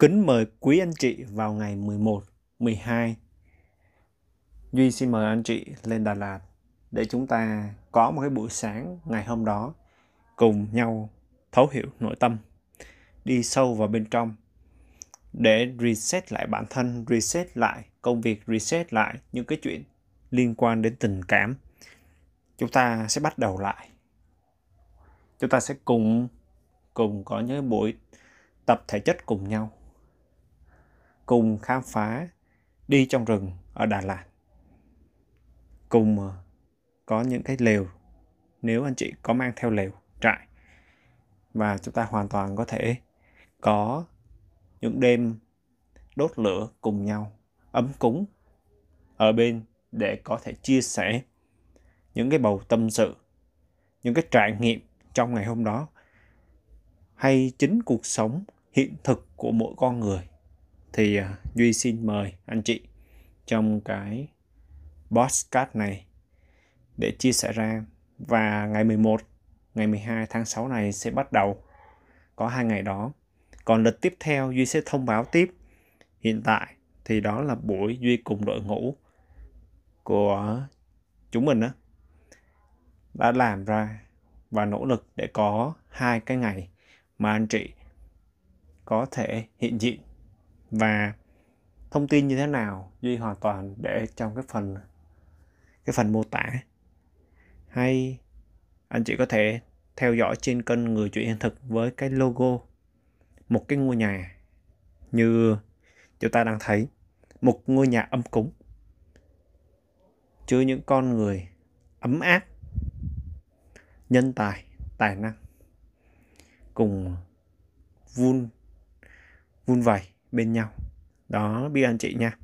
Kính mời quý anh chị vào ngày 11, 12. Duy xin mời anh chị lên Đà Lạt để chúng ta có một cái buổi sáng ngày hôm đó cùng nhau thấu hiểu nội tâm, đi sâu vào bên trong để reset lại bản thân, reset lại công việc, reset lại những cái chuyện liên quan đến tình cảm. Chúng ta sẽ bắt đầu lại. Chúng ta sẽ cùng cùng có những buổi tập thể chất cùng nhau cùng khám phá đi trong rừng ở Đà Lạt. Cùng ờ, có những cái lều, nếu anh chị có mang theo lều, trại, và chúng ta hoàn toàn có thể có những đêm đốt lửa cùng nhau, ấm cúng ở bên để có thể chia sẻ những cái bầu tâm sự, những cái trải nghiệm trong ngày hôm đó. Hay chính cuộc sống hiện thực của mỗi con người thì à, Duy xin mời anh chị trong cái podcast này để chia sẻ ra và ngày 11, ngày 12 tháng 6 này sẽ bắt đầu có hai ngày đó. Còn lịch tiếp theo Duy sẽ thông báo tiếp. Hiện tại thì đó là buổi Duy cùng đội ngũ của chúng mình đó, đã làm ra và nỗ lực để có hai cái ngày mà anh chị có thể hiện diện và thông tin như thế nào duy hoàn toàn để trong cái phần cái phần mô tả. Hay anh chị có thể theo dõi trên kênh người chuyện hiện thực với cái logo một cái ngôi nhà như chúng ta đang thấy, một ngôi nhà âm cúng, chứa những con người ấm áp, nhân tài tài năng, cùng vun vun vầy bên nhau. Đó biết anh chị nha.